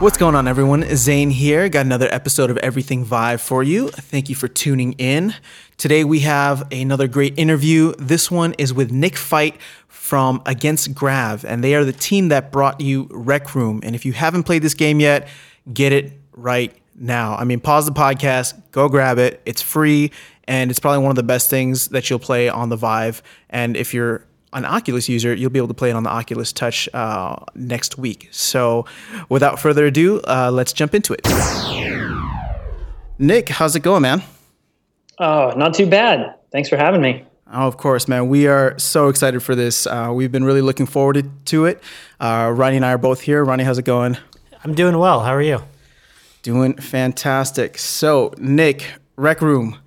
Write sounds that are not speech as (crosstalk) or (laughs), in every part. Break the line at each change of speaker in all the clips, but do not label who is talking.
What's going on, everyone? Zane here. Got another episode of Everything Vive for you. Thank you for tuning in. Today we have another great interview. This one is with Nick Fajt from Against Grav, and they are the team that brought you Rec Room. And if you haven't played this game yet, get it right now. I mean, pause the podcast, go grab it. It's free, and it's probably one of the best things that you'll play on the Vive. And if you're an Oculus user, you'll be able to play it on the Oculus Touch uh, next week. So, without further ado, uh, let's jump into it. Nick, how's it going, man?
Oh, not too bad. Thanks for having me.
Oh, of course, man. We are so excited for this. Uh, we've been really looking forward to it. Uh, Ronnie and I are both here. Ronnie, how's it going?
I'm doing well. How are you?
Doing fantastic. So, Nick, Rec Room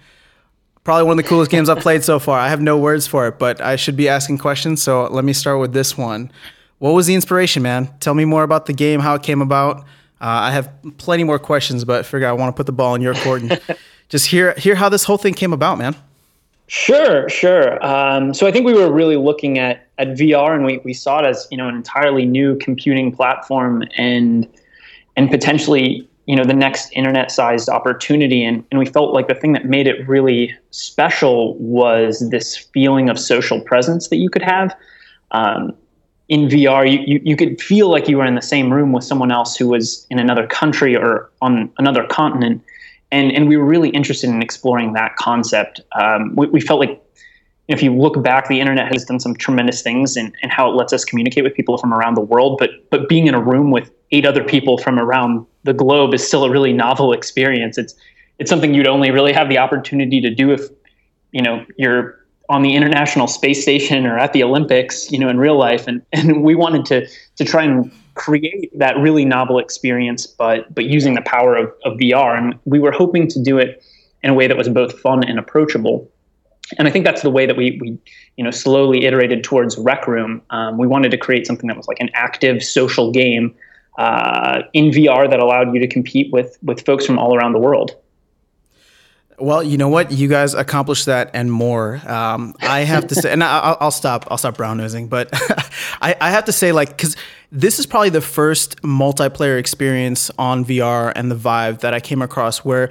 probably one of the coolest games I've played so far. I have no words for it, but I should be asking questions. So let me start with this one. What was the inspiration, man? Tell me more about the game, how it came about. Uh, I have plenty more questions, but I figure I want to put the ball in your court and (laughs) just hear hear how this whole thing came about, man.
Sure, sure. Um, so I think we were really looking at at VR, and we, we saw it as you know an entirely new computing platform, and and potentially you know the next internet sized opportunity. And, and we felt like the thing that made it really special was this feeling of social presence that you could have. Um, in vr you, you, you could feel like you were in the same room with someone else who was in another country or on another continent. And, and we were really interested in exploring that concept. Um, we, we felt like if you look back, the internet has done some tremendous things and, and how it lets us communicate with people from around the world. But but being in a room with eight other people from around the globe is still a really novel experience. It's it's something you'd only really have the opportunity to do if you know you're on the International Space Station or at the Olympics, you know, in real life. And and we wanted to to try and create that really novel experience, but but using the power of, of VR. And we were hoping to do it in a way that was both fun and approachable and I think that's the way that we, we you know, slowly iterated towards Rec Room. Um, we wanted to create something that was like an active social game uh, in VR that allowed you to compete with with folks from all around the world.
Well, you know what? You guys accomplished that and more. Um, I have to say, and I'll, I'll, stop. I'll stop brown nosing, but (laughs) I, I, have to say, like, because this is probably the first multiplayer experience on VR and the Vive that I came across where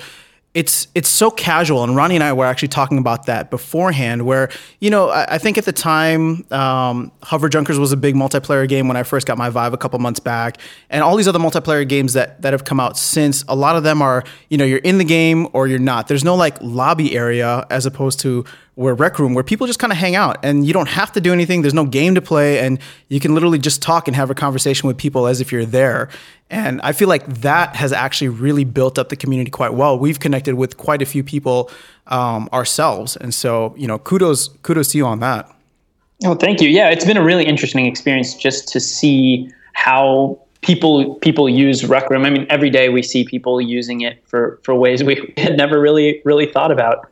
it's it's so casual and ronnie and i were actually talking about that beforehand where you know i, I think at the time um, hover junkers was a big multiplayer game when i first got my vive a couple months back and all these other multiplayer games that that have come out since a lot of them are you know you're in the game or you're not. There's no like lobby area as opposed to where rec room where people just kind of hang out and you don't have to do anything there's no game to play and you can literally just talk and have a conversation with people as if you're there. And i feel like that has actually really built up the community quite well. We've connected with quite a few people um, ourselves and so you know kudos kudos to you on that.
Oh thank you. Yeah it's been a really interesting experience just to see how people people use rec room. I mean every day we see people using it for for ways we (laughs) had never really really thought about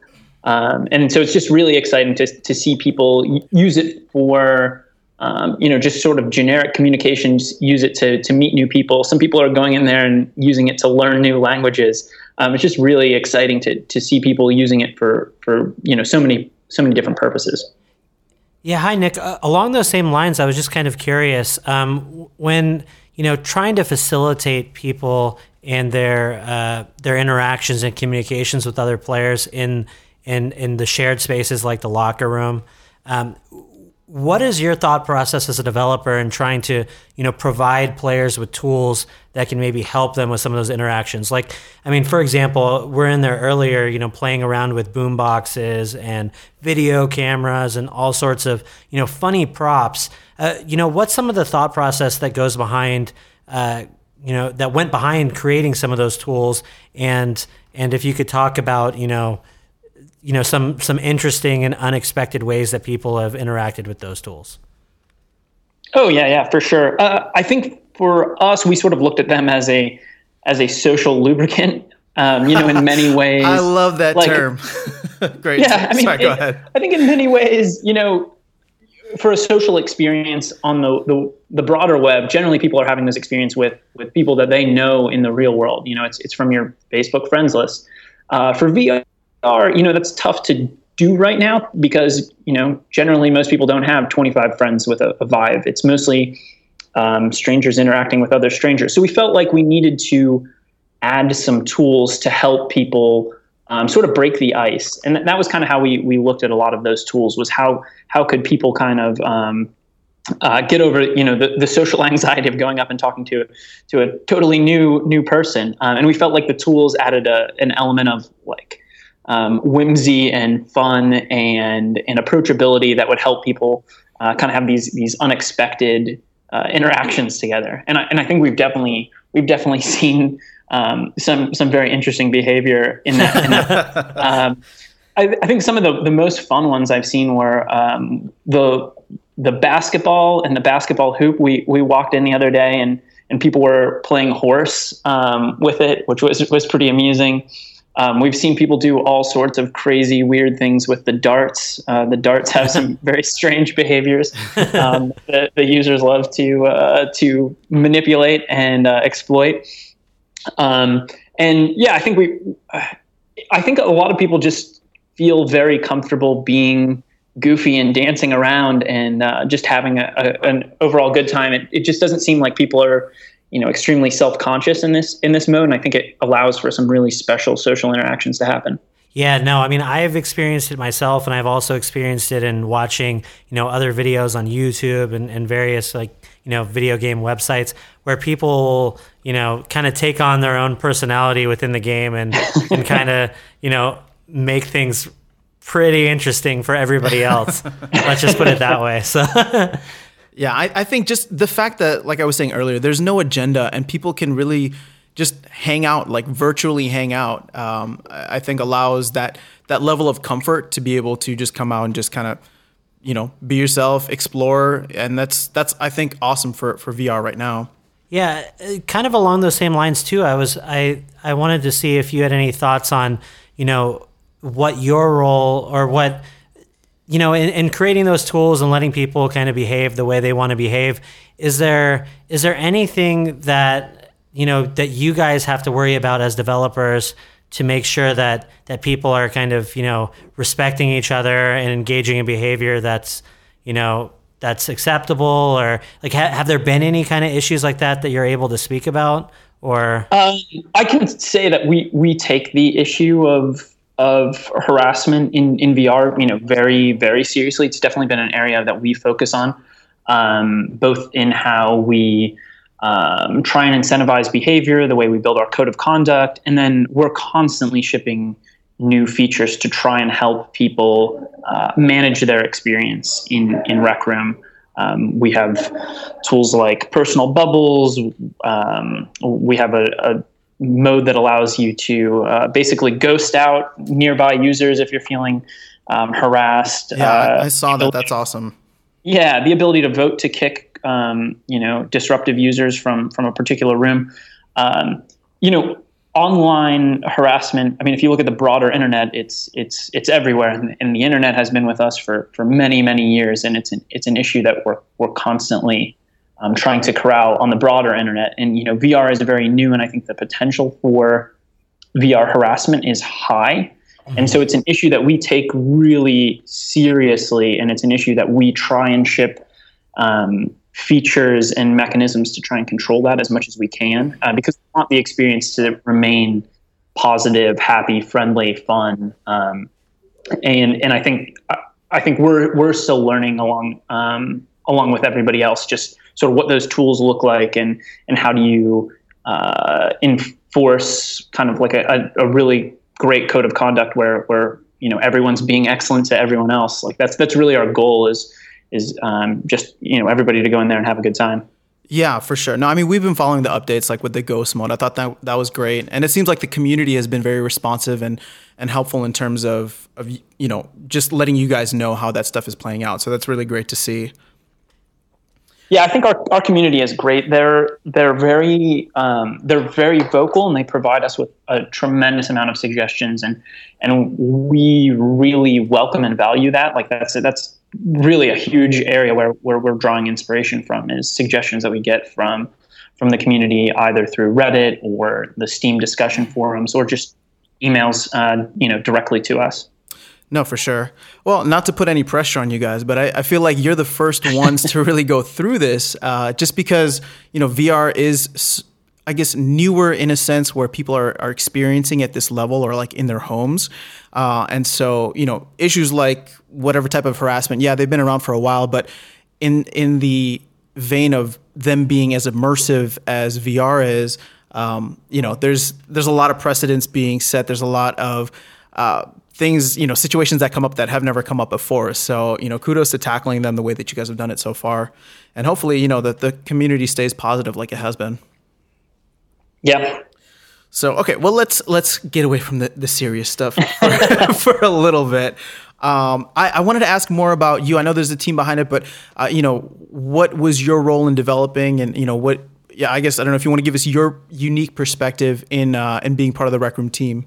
um, and so it's just really exciting to, to see people use it for, um, you know, just sort of generic communications, use it to, to meet new people. Some people are going in there and using it to learn new languages. Um, it's just really exciting to, to see people using it for, for, you know, so many, so many different purposes.
Yeah. Hi, Nick. Uh, along those same lines, I was just kind of curious um, when, you know, trying to facilitate people and their, uh, their interactions and communications with other players in, in in the shared spaces like the locker room. Um, what is your thought process as a developer in trying to you know provide players with tools that can maybe help them with some of those interactions? Like i mean for example we're in there earlier you know playing around with boom boxes and video cameras and all sorts of you know funny props. Uh, you know what's some of the thought process that goes behind uh, you know that went behind creating some of those tools? And and if you could talk about you know you know some some interesting and unexpected ways that people have interacted with those tools.
Oh yeah yeah for sure. Uh, i think for us we sort of looked at them as a as a social lubricant um, you know in many (laughs) ways.
i love that like, term. (laughs) Great.
Yeah i mean Sorry, go ahead. I think in many ways you know for a social experience on the, the, the broader web generally people are having this experience with with people that they know in the real world. You know it's it's from your facebook friends list. Uh, for vr are, you know, that's tough to do right now because, you know, generally most people don't have 25 friends with a, a Vive. It's mostly um, strangers interacting with other strangers. So we felt like we needed to add some tools to help people um, sort of break the ice, and that was kind of how we we looked at a lot of those tools. Was how how could people kind of um, uh, get over you know the, the social (laughs) anxiety of going up and talking to to a totally new new person, um, and we felt like the tools added a, an element of like um, whimsy and fun and and approachability that would help people uh, kind of have these these unexpected uh, interactions together. And I, and I think we've definitely we've definitely (laughs) seen um, some some very interesting behavior in that. In that. (laughs) um, I, I, think some of the, the most fun ones I've seen were um, the the basketball and the basketball hoop. We we walked in the other day and and people were playing horse um, with it, which was was pretty amusing. Um, we've seen people do all sorts of crazy, weird things with the darts. Uh, the darts have some (laughs) very strange behaviors (laughs) um, that the users love to uh, to manipulate and uh, exploit. Um, and yeah, I think we, I think a lot of people just feel very comfortable being goofy and dancing around and uh, just having a, a, an overall good time. It, it just doesn't seem like people are you know extremely self-conscious in this in this mode and i think it allows for some really special social interactions to happen.
Yeah no i mean i've experienced it myself and i've also experienced it in watching you know other videos on youtube and, and various like you know video game websites where people you know kind of take on their own personality within the game and (laughs) and kind of you know make things pretty interesting for everybody else. (laughs) Let's just put it that way so (laughs)
Yeah, I, I think just the fact that, like I was saying earlier, there's no agenda and people can really just hang out, like virtually hang out. Um, I think allows that that level of comfort to be able to just come out and just kind of, you know, be yourself, explore, and that's that's I think awesome for for VR right now.
Yeah, uh, kind of along those same lines too. I was I I wanted to see if you had any thoughts on, you know, what your role or what you know, in, in, creating those tools and letting people kind of behave the way they want to behave, is there is there anything that you know that you guys have to worry about as developers to make sure that that people are kind of you know respecting each other and engaging in behavior that's you know that's acceptable? Or like ha- have there been any kind of issues like that that you're able to speak about? Or
um, i can say that we we take the issue of of harassment in, in VR, you know, very, very seriously. It's definitely been an area that we focus on, um, both in how we um, try and incentivize behavior, the way we build our code of conduct, and then we're constantly shipping new features to try and help people uh, manage their experience in, in Rec Room. Um, we have tools like personal bubbles. Um, we have a, a, mode that allows you to uh, basically ghost out nearby users if you're feeling um, harassed.
Yeah, uh, I saw that. That's awesome.
Yeah, the ability to vote to kick, um, you know, disruptive users from from a particular room. Um, you know, online harassment. I mean, if you look at the broader internet, it's it's it's everywhere, and, and the internet has been with us for for many many years, and it's an it's an issue that we're we're constantly um, trying to corral on the broader internet. And you know, VR is very new, and I think the potential for VR harassment is high. And so it's an issue that we take really seriously, and it's an issue that we try and ship um, features and mechanisms to try and control that as much as we can, uh, because we want the experience to remain positive, happy, friendly, fun. Um, and and I think I think we're we're still learning along um, along with everybody else just sort of what those tools look like and and how do you uh, enforce kind of like a, a, really great code of conduct where where you know everyone's being excellent to everyone else like that's that's really our goal is is um, just you know everybody to go in there and have a good time
yeah, for sure. No, I mean we've been following the updates like with the ghost mode. I thought that that was great, and it seems like the community has been very responsive and and helpful in terms of of you know just letting you guys know how that stuff is playing out. So that's really great to see.
Yeah, I think our, our community is great. They're they're very um, they're very vocal and they provide us with a tremendous amount of suggestions and and we really welcome and value that. Like that's that's really a huge area where, where we're drawing inspiration from is suggestions that we get from from the community either through Reddit or the Steam discussion forums or just emails uh, you know directly to us.
No, for sure. Well, not to put any pressure on you guys, but I, I feel like you're the first ones to really go through this, uh, just because you know VR is, I guess, newer in a sense where people are, are experiencing at this level or like in their homes, uh, and so you know issues like whatever type of harassment, yeah, they've been around for a while, but in in the vein of them being as immersive as VR is, um, you know, there's there's a lot of precedents being set. There's a lot of uh, things, you know, situations that come up that have never come up before. So, you know, kudos to tackling them the way that you guys have done it so far. And hopefully, you know, that the community stays positive like it has been.
Yeah.
So, okay, well, let's let's get away from the, the serious stuff (laughs) for, (laughs) for a little bit. Um, I, I, wanted to ask more about you. I know there's a team behind it, but uh, you know, what was your role in developing, and you know, what? Yeah, I guess I don't know if you want to give us your unique perspective in uh, in being part of the Rec Room team.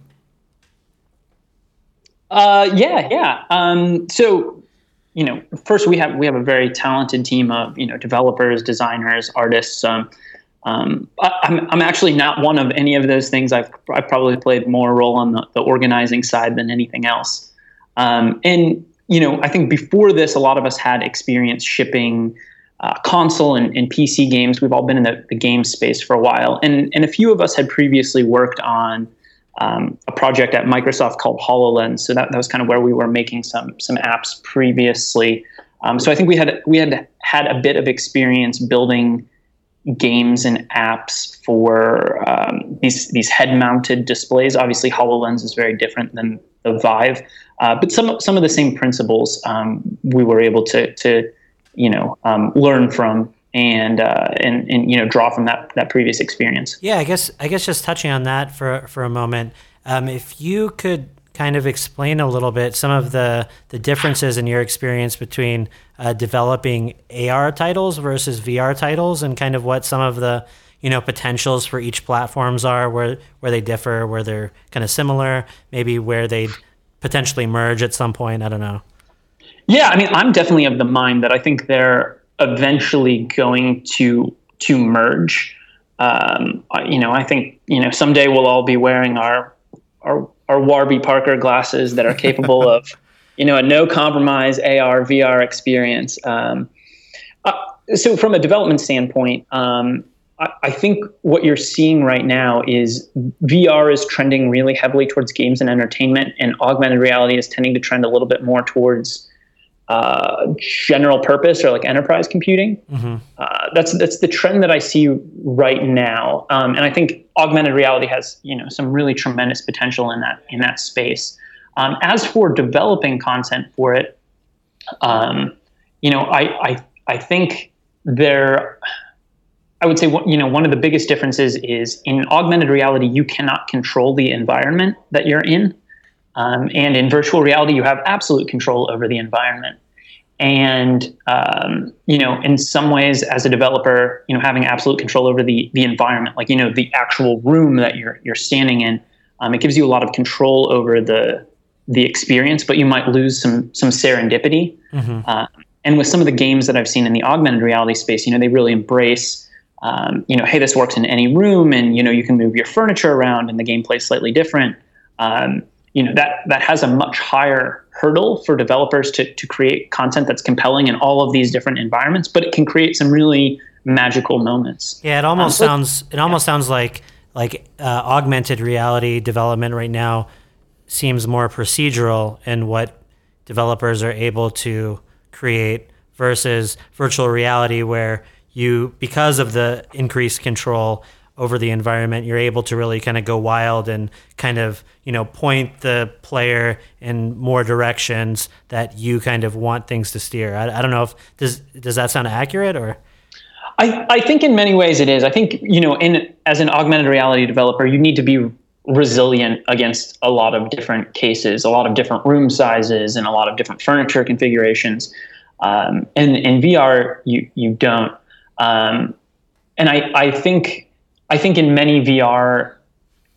Uh, yeah, yeah. Um, so, you know, first we have we have a very talented team of you know developers, designers, artists. Um, um, I, am I'm actually not one of any of those things. I've I've probably played more role on the, the organizing side than anything else. Um, and you know, I think before this, a lot of us had experience shipping. Uh, console and, and, PC games. We've all been in the, the game space for a while, and and a few of us had previously worked on um, a project at Microsoft called HoloLens. So that, that was kind of where we were making some some apps previously. Um, so I think we had we had had a bit of experience building games and apps for um, these these head mounted displays. Obviously, Hololens is very different than the Vive, uh, but some some of the same principles um, we were able to to you know um, learn from and uh, and and you know draw from that that previous experience.
Yeah, I guess I guess just touching on that for for a moment, um, if you could kind of explain a little bit some of the the differences in your experience between uh, developing AR titles versus VR titles, and kind of what some of the you know potentials for each platforms are, where where they differ, where they're kind of similar, maybe where they potentially merge at some point. I don't know.
Yeah, I mean, I'm definitely of the mind that I think there eventually going to to merge. Um, you know, I think you know someday we'll all be wearing our our our Warby Parker glasses that are capable (laughs) of you know a no compromise AR VR experience. Um, uh, so from a development standpoint, um, I, I, think what you're seeing right now is VR is trending really heavily towards games and entertainment, and augmented reality is tending to trend a little bit more towards uh, general purpose or like enterprise computing. Mm-hmm. Uh, that's that's the trend that I see right now, um, and I think augmented reality has you know some really tremendous potential in that in that space. Um, as for developing content for it, um, you know, I, I I think there. I would say you know one of the biggest differences is in augmented reality you cannot control the environment that you're in. Um, and in virtual reality, you have absolute control over the environment. And um, you know, in some ways, as a developer, you know, having absolute control over the the environment, like you know, the actual room that you're you're standing in, um, it gives you a lot of control over the the experience, but you might lose some some serendipity. Mm-hmm. Uh, and with some of the games that I've seen in the augmented reality space, you know, they really embrace, um, you know, hey, this works in any room, and you know, you can move your furniture around, and the gameplay is slightly different. Um, you know that that has a much higher hurdle for developers to, to create content that's compelling in all of these different environments but it can create some really magical moments
yeah it almost um, sounds it almost yeah. sounds like like uh, augmented reality development right now seems more procedural in what developers are able to create versus virtual reality where you because of the increased control over the environment, you're able to really kind of go wild and kind of you know point the player in more directions that you kind of want things to steer. I, I don't know if does does that sound accurate or.
I, I think in many ways it is. I think you know, in as an augmented reality developer, you need to be resilient against a lot of different cases, a lot of different room sizes, and a lot of different furniture configurations. Um, and in VR, you you don't. Um, and I I think I think in many VR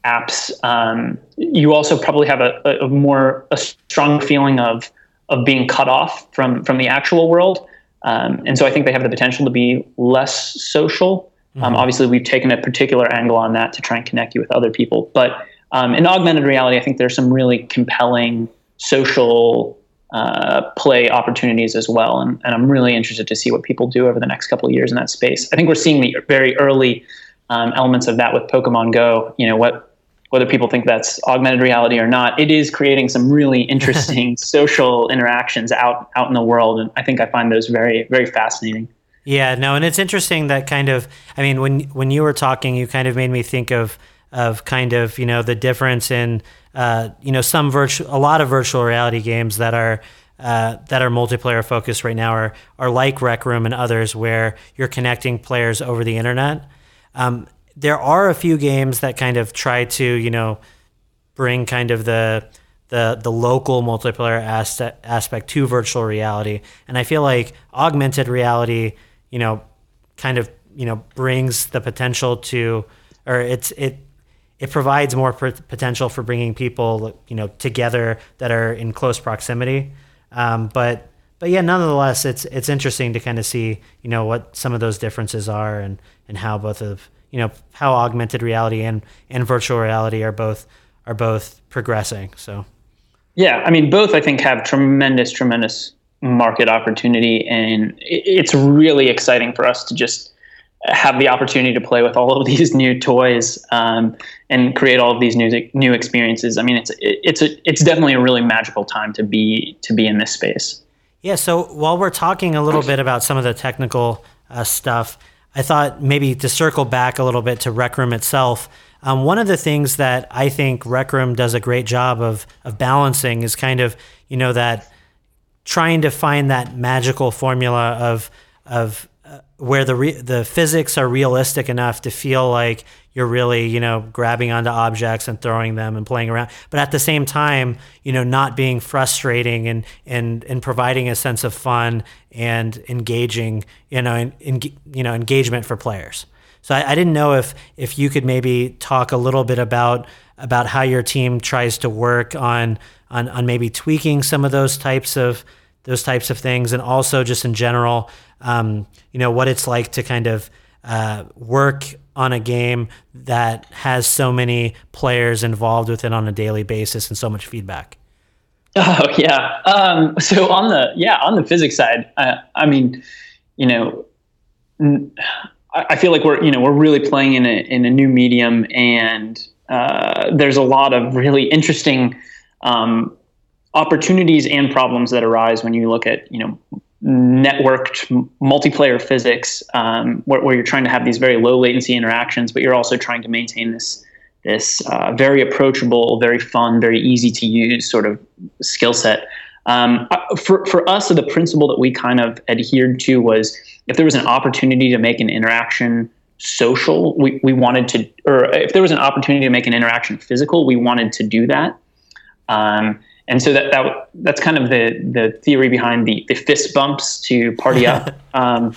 apps, um, you also probably have a, a, more a strong feeling of of being cut off from from the actual world, um, and so I think they have the potential to be less social. Um, mm-hmm. obviously, we've taken a particular angle on that to try and connect you with other people, but um, in augmented reality, I think there's some really compelling social uh, play opportunities as well. And, and, I'm really interested to see what people do over the next couple of years in that space. I think we're seeing the very early um, elements of that with Pokemon Go. You know what whether people think that's augmented reality or not, it is creating some really (laughs) interesting social interactions out out in the world, and I think I find those very very fascinating.
Yeah, no, and it's interesting that kind of. I mean, when when you were talking, you kind of made me think of of kind of you know the difference in uh, you know some virtual a lot of virtual reality games that are uh, that are multiplayer focused right now are are like Rec Room and others where you're connecting players over the internet. Um, there are a few games that kind of try to you know bring kind of the the the local multiplayer aspect to virtual reality, and I feel like augmented reality, you know, kind of you know brings the potential to, or it's it it provides more potential for bringing people you know together that are in close proximity, um, but but yeah, nonetheless, it's it's interesting to kind of see you know what some of those differences are and and how both of you know how augmented reality and and virtual reality are both are both progressing. So
yeah, I mean both I think have tremendous tremendous market opportunity and it's really exciting for us to just have the opportunity to play with all of these new toys um, and create all of these new new experiences. I mean, it's it's a, it's definitely a really magical time to be to be in this space.
Yeah. So while we're talking a little bit about some of the technical uh, stuff, I thought maybe to circle back a little bit to Rec Room itself. Um, one of the things that I think Rec Room does a great job of of balancing is kind of you know that trying to find that magical formula of of where the re- the physics are realistic enough to feel like you're really, you know, grabbing onto objects and throwing them and playing around, but at the same time, you know, not being frustrating and and and providing a sense of fun and engaging, you know, in you know, engagement for players. So I, I didn't know if if you could maybe talk a little bit about about how your team tries to work on on on maybe tweaking some of those types of those types of things, and also just in general, um, you know, what it's like to kind of uh, work on a game that has so many players involved with it on a daily basis and so much feedback? (laughs)
Oh yeah. Um, so on the yeah on the physics side, uh, I mean, you know, I feel like we're you know we're really playing in a in a new medium, and uh, there's a lot of really interesting um, opportunities and problems that arise when you look at you know networked multiplayer physics um, where, where, you're trying to have these very low latency interactions, but you're also trying to maintain this this uh, very approachable, very fun, very easy to use sort of skill set. Um, uh, for, for us, the principle that we kind of adhered to was if there was an opportunity to make an interaction social, we, we wanted to, or if there was an opportunity to make an interaction physical, we wanted to do that. Um, and so that, that that's kind of the the theory behind the the fist bumps to party up. (laughs) Um,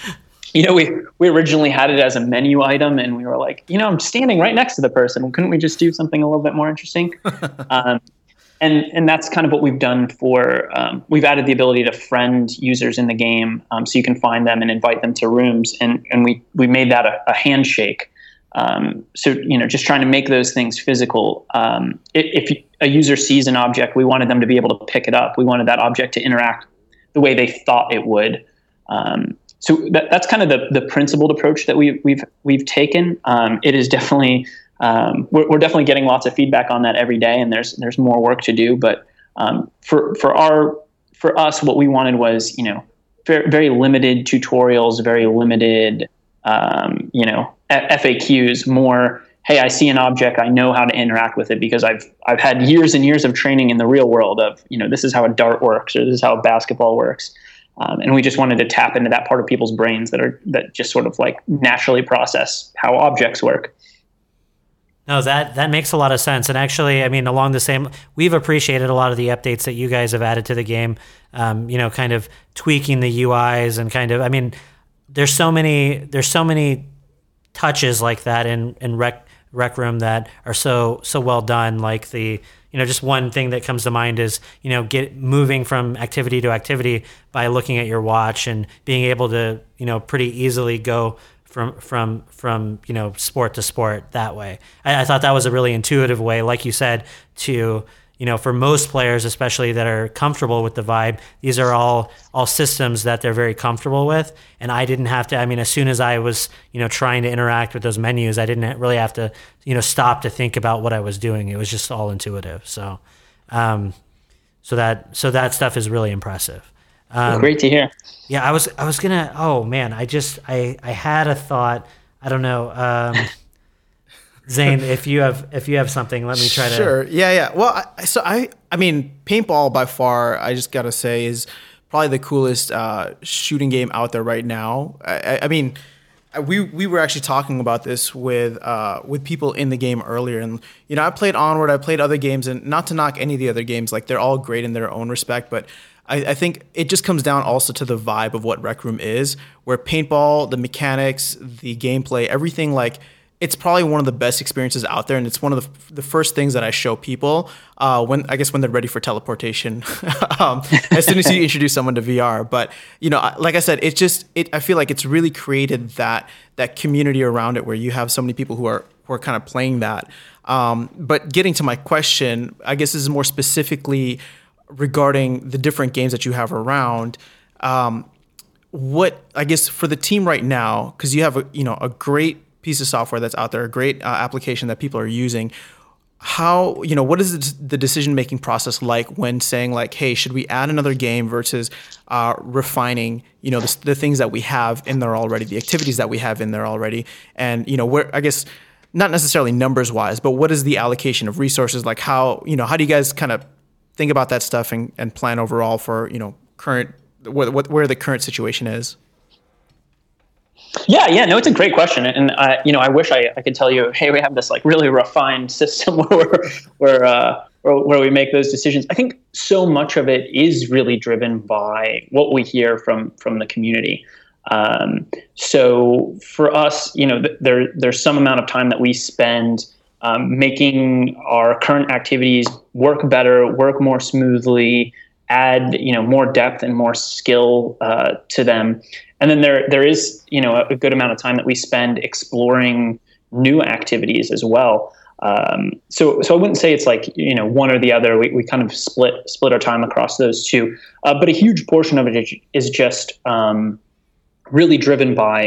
you know, we we originally had it as a menu item, and we were like, you know, I'm standing right next to the person. Couldn't we just do something a little bit more interesting? (laughs) um, and and that's kind of what we've done for. Um, we've added the ability to friend users in the game, um, so you can find them and invite them to rooms, and and we we made that a, a handshake. Um, so you know, just trying to make those things physical. Um, if, if, a user sees an object, we wanted them to be able to pick it up. We wanted that object to interact the way they thought it would. Um, so that, that's kind of the, the principled approach that we, we've we've taken. Um, it is definitely um, we're, we're, definitely getting lots of feedback on that every day, and there's there's more work to do. But um, for for our for us, what we wanted was you know very, very limited tutorials, very limited you know FAQs, more hey, I see an object, I know how to interact with it because I've I've had years and years of training in the real world of you know this is how a dart works or this is how a basketball works, um, and we just wanted to tap into that part of people's brains that are that just sort of like naturally process how objects work.
No, that that makes a lot of sense. And actually, I mean, along the same, we've appreciated a lot of the updates that you guys have added to the game. Um, you know, kind of tweaking the UIs and kind of, I mean, there's so many there's so many touches like that in in rec rec room that are so so well done. Like the you know just one thing that comes to mind is you know get moving from activity to activity by looking at your watch and being able to you know pretty easily go from from from you know sport to sport that way. I, I thought that was a really intuitive way like you said to you know, for most players, especially that are comfortable with the Vive, these are all all systems that they're very comfortable with. And I didn't have to. I mean, as soon as I was, you know, trying to interact with those menus, I didn't really have to, you know, stop to think about what I was doing. It was just all intuitive. So, um, so that so that stuff is really impressive.
Um, Great to hear.
Yeah, I was I was gonna. Oh man, I just I I had a thought. I don't know. Um, Zane, if you have if you have something, let me try
to. Sure. Yeah, yeah. Well, I, so I I mean, paintball by far, I just gotta say is probably the coolest uh, shooting game out there right now. I, I, mean, we we were actually talking about this with uh, with people in the game earlier, and you know, I played Onward, I played other games, and not to knock any of the other games, like they're all great in their own respect, but. I, I think it just comes down also to the vibe of what Rec Room is, where paintball, the mechanics, the gameplay, everything like it's probably one of the best experiences out there, and it's one of the, the first things that I show people uh, when I guess when they're ready for teleportation. (laughs) um, as soon as you introduce someone to VR, but you know, like I said, it's just it. I feel like it's really created that that community around it where you have so many people who are who are kind of playing that. Um, but getting to my question, I guess this is more specifically regarding the different games that you have around. Um, what I guess for the team right now, because you have a you know a great piece of software that's out there, a great uh, application that people are using. How you know what is the decision making process like when saying like, hey, should we add another game versus uh, refining you know the, the things that we have in there already, the activities that we have in there already, and you know where I guess not necessarily numbers wise, but what is the allocation of resources? Like how you know how do you guys kind of think about that stuff and, and plan overall for you know current where the current situation is?
Yeah, yeah, no, it's a great question, and uh, you know, I wish I, I could tell you, hey, we have this like really refined (laughs) system where where, uh, where where we make those decisions. I think so much of it is really driven by what we hear from from the community. Um, so for us, you know, th- there there's some amount of time that we spend um, making our current activities work better, work more smoothly, add you know more depth and more skill uh, to them and then there there is you know a, good amount of time that we spend exploring new activities as well. Um, so so I wouldn't say it's like you know one or the other. We, we kind of split split our time across those two, uh, but a huge portion of it is just um, really driven by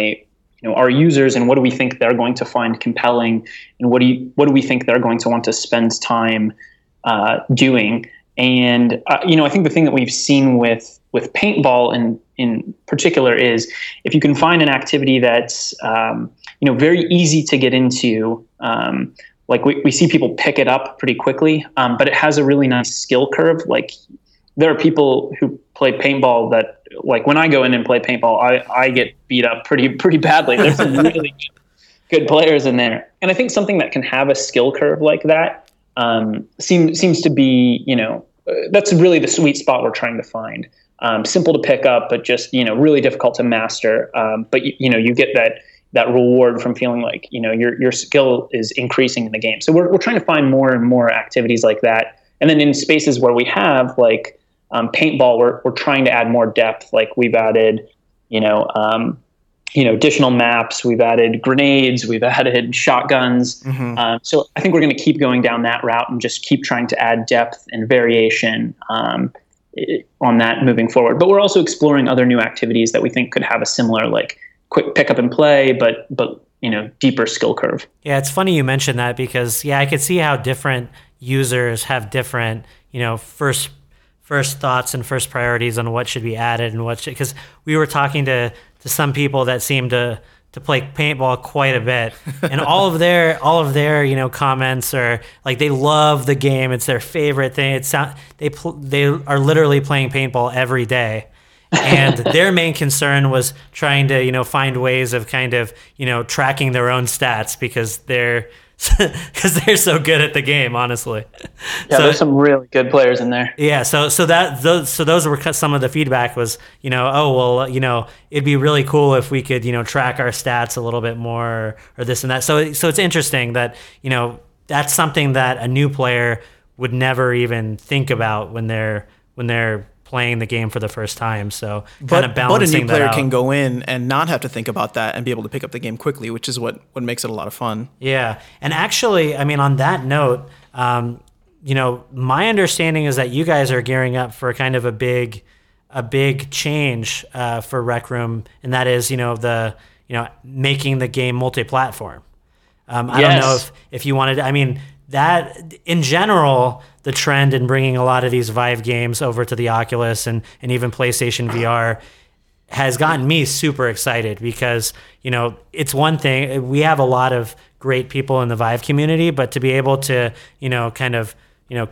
you know our users and what do we think they're going to find compelling, and what do you, what do we think they're going to want to spend time uh, doing. And uh, you know I think the thing that we've seen with with paintball in in particular is if you can find an activity that's um, you know very easy to get into um, like we, we see people pick it up pretty quickly um, but it has a really nice skill curve. Like there are people who play paintball that like when i go in and play paintball i, I get beat up pretty pretty badly. There's some (laughs) really good players in there. And i think something that can have a skill curve like that um, seems seems to be you know uh, that's really the sweet spot we're trying to find um, simple to pick up, but just you know really difficult to master. Um, but you, you know you get that that reward from feeling like you know your your skill is increasing in the game. So we're we're trying to find more and more activities like that. And then in spaces where we have like um, paintball, we're we're trying to add more depth. Like we've added you know um, you know additional maps we've added grenades we've (laughs) added shotguns mm-hmm. um, so i think we're going to keep going down that route and just keep trying to add depth and variation um, Uh, on that moving forward. But we're also exploring other new activities that we think could have a similar like quick pick up and play, but but you know deeper skill curve.
Yeah, it's funny you mentioned that because yeah, I could see how different users have different you know first first thoughts and first priorities on what should be added and what should because we were talking to to some people that seem to to play paintball quite a bit, and all of their all of their you know comments are like they love the game. It's their favorite thing. It's they pl- they are literally playing paintball every day, and (laughs) their main concern was trying to you know find ways of kind of you know tracking their own stats because they're (laughs) because they're so good at the game, honestly.
Yeah, so, there's some really good players in there.
Yeah, so so that those so those were some of the feedback was you know oh well you know it'd be really cool if we could you know track our stats a little bit more or this and that. So so it's interesting that you know that's something that a new player would never even think about when they're when they're playing the game for the first time. So kind of balancing
But a new player
can
go in and not have to think about that and be able to pick up the game quickly, which is what what makes it a lot of fun.
Yeah, and actually, I mean, on that note. Um, you know, my understanding is that you guys are gearing up for kind of a big, a big change uh, for Rec Room, and that is, you know, the you know making the game multi-platform. Um, I yes. don't know if if you wanted. I mean, that in general, the trend in bringing a lot of these Vive games over to the Oculus and and even PlayStation VR has gotten me super excited because you know it's one thing we have a lot of great people in the Vive community, but to be able to you know kind of you know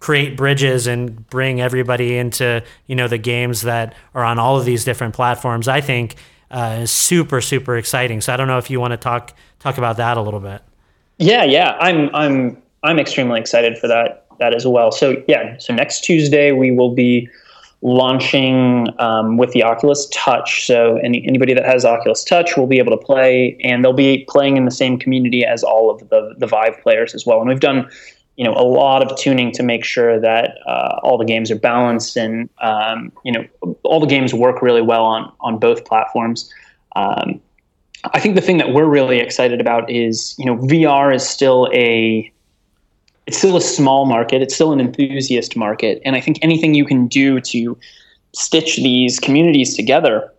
create bridges and bring everybody into you know the games that are on all of these different platforms, I think uh, is super super exciting. So I don't know if you want to talk talk about that a little bit.
Yeah, yeah, I'm I'm I'm extremely excited for that that as well. So yeah, so next Tuesday we will be launching um, with the Oculus Touch. So any, anybody that has Oculus Touch will be able to play, and they'll be playing in the same community as all of the the Vive players as well. And we've done you know a lot of tuning to make sure that uh, all the games are balanced and um, you know all the games work really well on on both platforms. Um, I think the thing that we're really excited about is you know VR is still a it's still a small market. It's still an enthusiast market, and I think anything you can do to stitch these communities together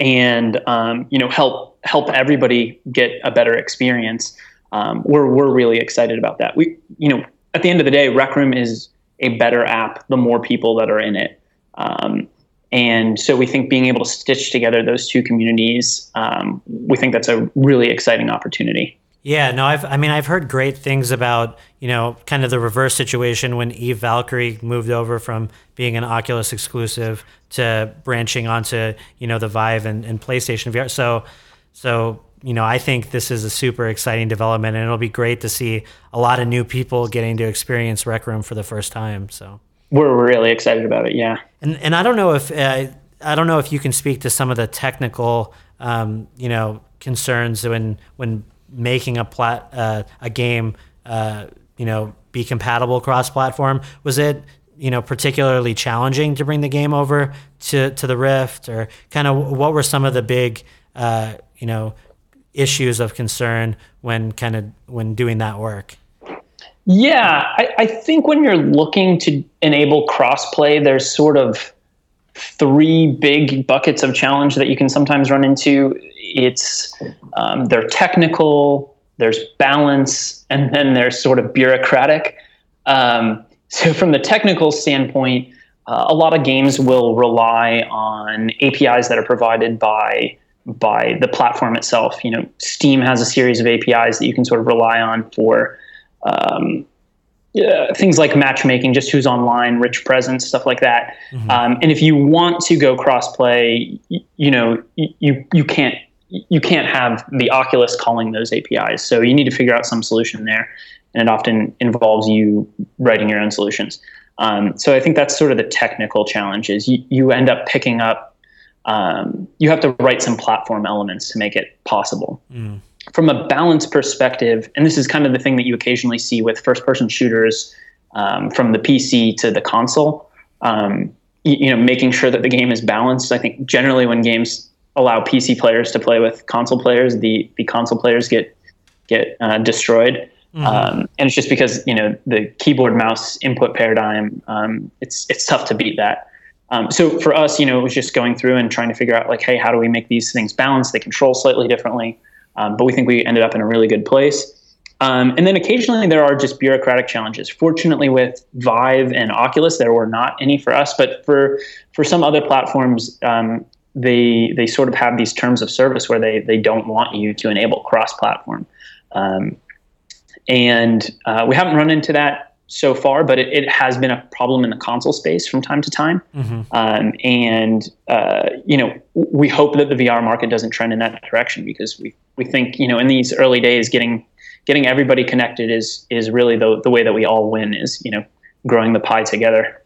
and um, you know help help everybody get a better experience um, we're we're really excited about that. We you know at the end of the day, Rec Room is a better app the more people that are in it. Um, and so we think being able to stitch together those two communities, um, we think that's a really exciting opportunity.
Yeah, no, I've, I mean, I've heard great things about, you know, kind of the reverse situation when Eve Valkyrie moved over from being an Oculus exclusive to branching onto, you know, the Vive and, and PlayStation VR. So, so you know, I think this is a super exciting development, and it'll be great to see a lot of new people getting to experience Rec Room for the first time. So
we're really excited about it. Yeah,
and and I don't know if uh, I don't know if you can speak to some of the technical, um, you know, concerns when when making a plat uh, a game, uh, you know, be compatible cross platform. Was it you know particularly challenging to bring the game over to to the Rift, or kind of what were some of the big uh, you know issues of concern when kind of when doing that work?
Yeah, I, I think when you're looking to enable crossplay, there's sort of three big buckets of challenge that you can sometimes run into. It's um, they're technical, there's balance, and then there's sort of bureaucratic. Um, so from the technical standpoint, uh, a lot of games will rely on APIs that are provided by by the platform itself. You know, Steam has a series of APIs that you can sort of rely on for um, yeah, things like matchmaking, just who's online, rich presence, stuff like that. Mm-hmm. Um, and if you want to go crossplay, you, you know, you you can't you can't have the Oculus calling those APIs. So you need to figure out some solution there, and it often involves you writing your own solutions. Um, so I think that's sort of the technical challenge. Is you, you end up picking up um, you have to write some platform elements to make it possible. Mm. From a balance perspective, and this is kind of the thing that you occasionally see with first person shooters um, from the PC to the console, um, you, you, know, making sure that the game is balanced. I think generally when games allow PC players to play with console players, the, the console players get get uh, destroyed. Mm-hmm. Um, and it's just because you know the keyboard mouse input paradigm. Um, it's it's tough to beat that. Um, so for us, you know, it was just going through and trying to figure out like, hey, how do we make these things balance? They control slightly differently, um, but we think we ended up in a really good place. Um, and then occasionally there are just bureaucratic challenges. Fortunately, with Vive and Oculus, there were not any for us, but for for some other platforms, um, they they sort of have these terms of service where they they don't want you to enable cross-platform. Um, and uh, we haven't run into that so far, but it, it, has been a problem in the console space from time to time. Mm-hmm. Um, and uh, you know, we hope that the VR market doesn't trend in that direction because we we think you know in these early days, getting getting everybody connected is is really the the way that we all win. Is you know growing the pie together.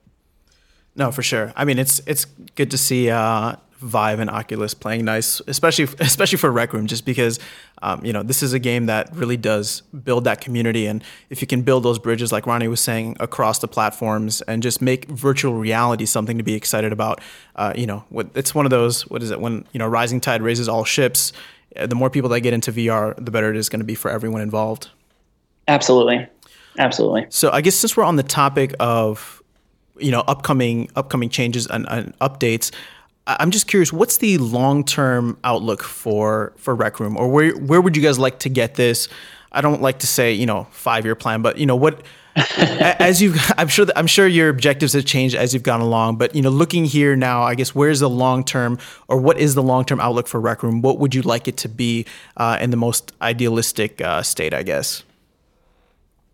No, for sure. I mean, it's it's good to see uh, Vive and Oculus playing nice, especially (laughs) especially for Rec Room, just because um, you know this is a game that really does build that community, and if you can build those bridges, like Ronnie was saying, across the platforms, and just make virtual reality something to be excited about, uh, you know, it's one of those. What is it? When you know, rising tide raises all ships. Uh, the more people that get into VR, the better it is going to be for everyone involved.
Absolutely. absolutely.
So I guess since we're on the topic of you know upcoming upcoming changes and, and updates, I'm just curious, what's the long term outlook for for Rec Room, or where where would you guys like to get this? I don't like to say you know five year plan, but you know what. (laughs) as you, I'm sure, that, I'm sure your objectives have changed as you've gone along. But you know, looking here now, I guess where's the long term, or what is the long term outlook for Rec Room? What would you like it to be uh, in the most idealistic uh, state? I guess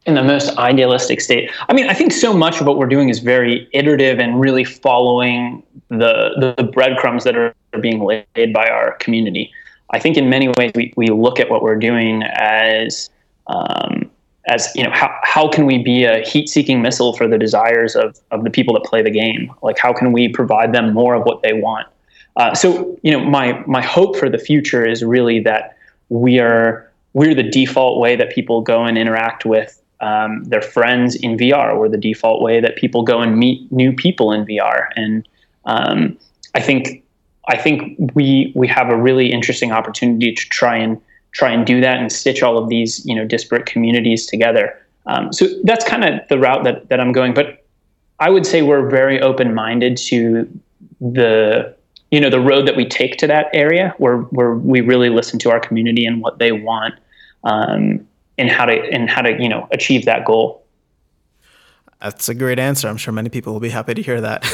in the most idealistic state. I mean, I think so much of what we're doing is very iterative and really following the the breadcrumbs that are being laid by our community. I think in many ways we, we look at what we're doing as um, as you know how, how can we be a heat seeking missile for the desires of, of the people that play the game like how can we provide them more of what they want uh, so you know my my hope for the future is really that we are we're the default way that people go and interact with um, their friends in VR or the default way that people go and meet new people in VR. And um, I think I think we we have a really interesting opportunity to try and try and do that and stitch all of these you know disparate communities together. Um, so that's kind of the route that that I'm going. But I would say we're very open minded to the you know the road that we take to that area where where we really listen to our community and what they want um, and how to and how to you know achieve that goal.
That's a great answer. I'm sure many people will be happy to hear that.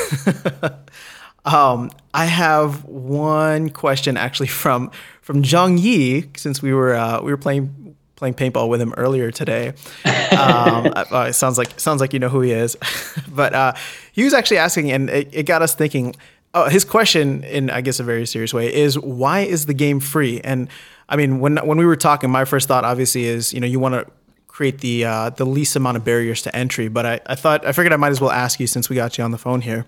(laughs) um, I have one question actually from from Zhang Yi, since we were uh, we were playing playing paintball with him earlier today. Um, (laughs) uh, it sounds like sounds like you know who he is, (laughs) but uh, he was actually asking, and it, it got us thinking. Uh, his question, in I guess a very serious way, is why is the game free? And I mean, when when we were talking, my first thought obviously is you know you want to create the uh, the least amount of barriers to entry. But I, I thought I figured I might as well ask you since we got you on the phone here.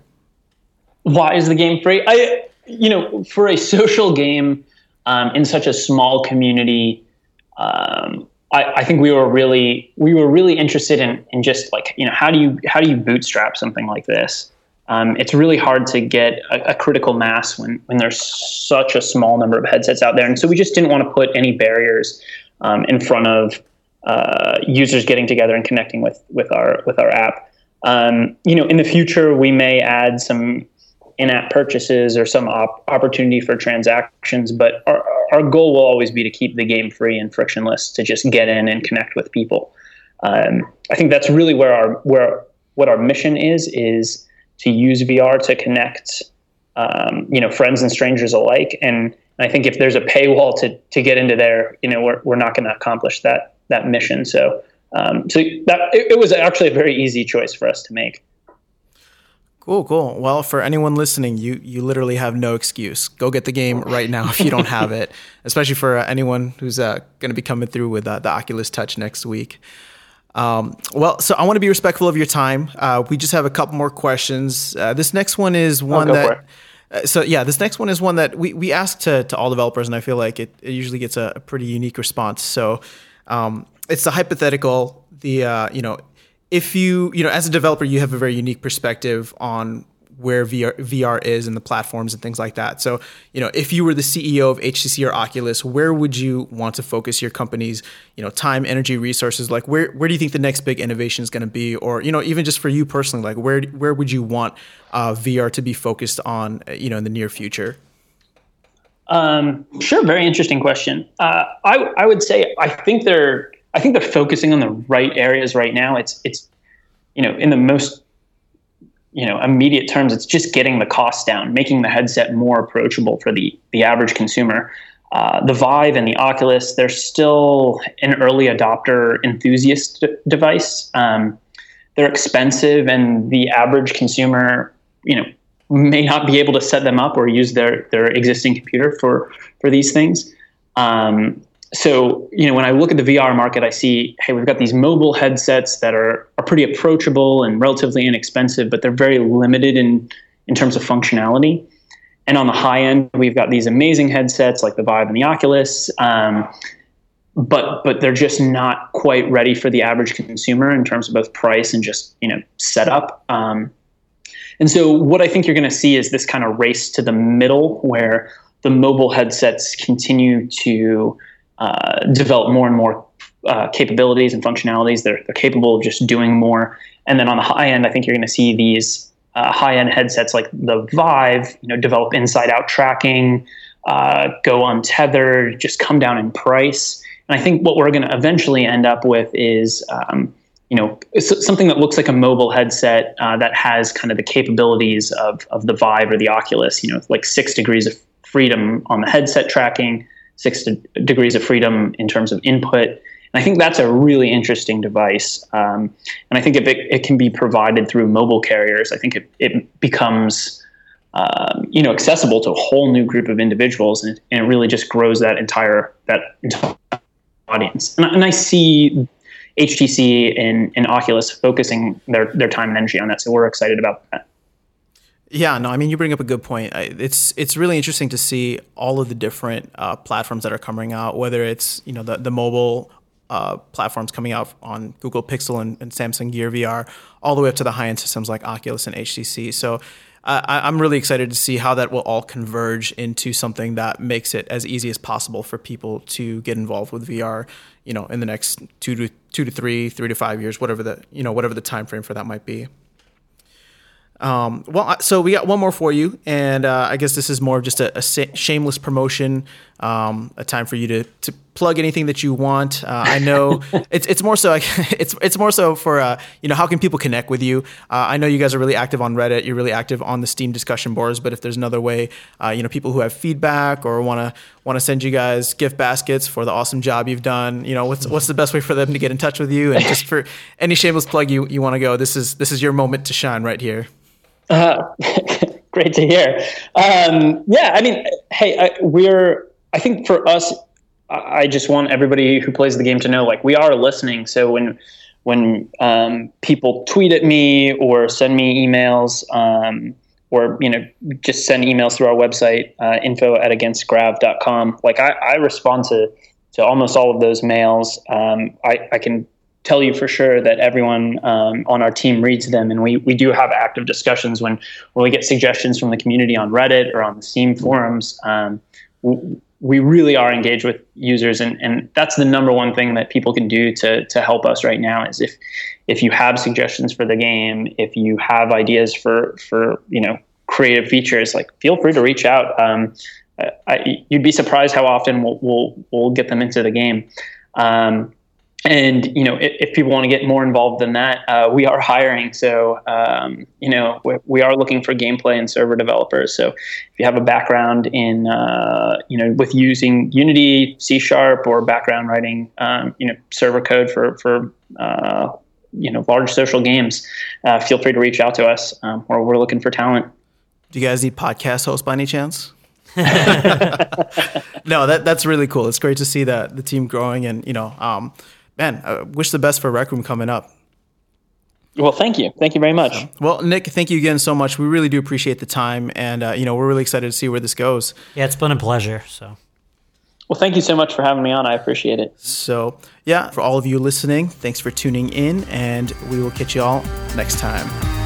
Why is the game free? I you know for a social game um, in such a small community. Um, I, I, think we were really we were really interested in in just like you know how do you how do you bootstrap something like this um, it's really hard to get a, a, critical mass when, when there's such a small number of headsets out there. And so we just didn't want to put any barriers um, in front of uh, users getting together and connecting with, with our with our app. Um, you know, in the future, we may add some in-app purchases or some op- opportunity for transactions, but our, our goal will always be to keep the game free and frictionless to just get in and connect with people. Um, I think that's really where our where what our mission is is to use VR to connect, um, you know, friends and strangers alike. And I think if there's a paywall to to get into there, you know, we're we're not going to accomplish that that mission. So um, so that it, it was actually a very easy choice for us to make.
Cool, cool. Well, for anyone listening, you you literally have no excuse. Go get the game (laughs) right now if you don't have it. Especially for uh, anyone who's uh, going to be coming through with uh, the Oculus Touch next week. Um, well, so I want to be respectful of your time. Uh, we just have a couple more questions. Uh, this next one is one that. Uh, so yeah, this next one is one that we, we ask to, to all developers, and I feel like it, it usually gets a, a pretty unique response. So um, it's the hypothetical. The uh, you know, if you you know as a developer, you have a very unique perspective on where VR, VR is and the platforms and things like that. So, you know, if you were the CEO of HTC or Oculus, where would you want to focus your company's, you know, time, energy, resources? Like, where where do you think the next big innovation is going to be? Or, you know, even just for you personally, like, where where would you want uh, VR to be focused on, uh, you know, in the near future?
Um, sure, very interesting question. Uh, I I would say I think they're I think they're focusing on the right areas right now. It's it's you know in the most you know immediate terms it's just getting the cost down making the headset more approachable for the the average consumer. Uh, the vive and the oculus they're still an early adopter enthusiast d- device. Um, they're expensive and the average consumer you know may not be able to set them up or use their their existing computer for for these things. Um, so you know when I look at the VR market, I see hey we've got these mobile headsets that are are pretty approachable and relatively inexpensive, but they're very limited in in terms of functionality. And on the high end, we've got these amazing headsets like the Vive and the Oculus, um, but but they're just not quite ready for the average consumer in terms of both price and just you know setup. Um, and so what I think you're going to see is this kind of race to the middle where the mobile headsets continue to uh, develop more and more uh, capabilities and functionalities. They're, they're capable of just doing more. And then on the high end, I think you're going to see these uh, high-end headsets like the Vive, you know, develop inside-out tracking, uh, go untethered, just come down in price. And I think what we're going to eventually end up with is, um, you know, something that looks like a mobile headset uh, that has kind of the capabilities of of the Vive or the Oculus. You know, like six degrees of freedom on the headset tracking, six de- degrees of freedom in terms of input. And I think that's a really interesting device. Um, and I think if it, it can be provided through mobile carriers, I think it, it becomes um, you know accessible to a whole new group of individuals, and, and it really just grows that entire that entire audience. And, and I see HTC and, and Oculus focusing their, their time and energy on that. So we're excited about that.
Yeah, no, I mean you bring up a good point. It's it's really interesting to see all of the different uh, platforms that are coming out, whether it's you know the the mobile uh, platforms coming out on Google Pixel and, and, Samsung Gear VR, all the way up to the high end systems like Oculus and HTC. So I, am really excited to see how that will all converge into something that makes it as easy as possible for people to get involved with VR. You know, in the next two to two to three, three to five years, whatever the you know whatever the time frame for that might be. Um, well, so we got one more for you, and uh, I guess this is more of just a, a shameless promotion, um, a time for you to, to plug anything that you want. Uh, I know (laughs) it's it's more so (laughs) it's it's more so for uh, you know how can people connect with you. Uh, I know you guys are really active on Reddit, you're really active on the Steam discussion boards, but if there's another way, uh, you know, people who have feedback or want to want to send you guys gift baskets for the awesome job you've done, you know, what's what's the best way for them to get in touch with you? And just for (laughs) any shameless plug you you want to go, this is this is your moment to shine right here.
Uh, (laughs) great to hear. Um, yeah, I mean, hey, I, we're. I think for us, I just want everybody who plays the game to know, like, we are listening. So when when um, people tweet at me or send me emails, um, or you know, just send emails through our website, uh, info at againstgrav.com. Like, I, I respond to to almost all of those mails. Um, I, I can tell you for sure that everyone um, on our team reads them, and we we do have active discussions when when we get suggestions from the community on Reddit or on the Steam forums. Um, we really are engaged with users, and, and that's the number one thing that people can do to to help us right now. Is if if you have suggestions for the game, if you have ideas for for you know creative features, like feel free to reach out. Um, I, you'd be surprised how often we'll, we'll, we'll get them into the game. Um, and you know if, if, people want to get more involved than that uh, we are hiring. So um, you know we, we, are looking for gameplay and server developers. So if you have a background in uh, you know with using unity c sharp or background writing um, you know server code for for uh, you know large social games uh, feel free to reach out to us um, or we're looking for talent.
Do you guys need podcast hosts by any chance? (laughs) (laughs) No, that that's really cool. It's great to see that the team growing, and you know, um, man, I wish the best for Rec Room coming up.
Well, thank you. Thank you very much. So,
well, Nick, thank you again so much. We really do appreciate the time, and uh, you know we're really excited to see where this goes.
Yeah, it's been a pleasure. So.
Well, thank you so much for having me on. I appreciate it.
So, yeah, for all of you listening, thanks for tuning in, and we will catch you all next time.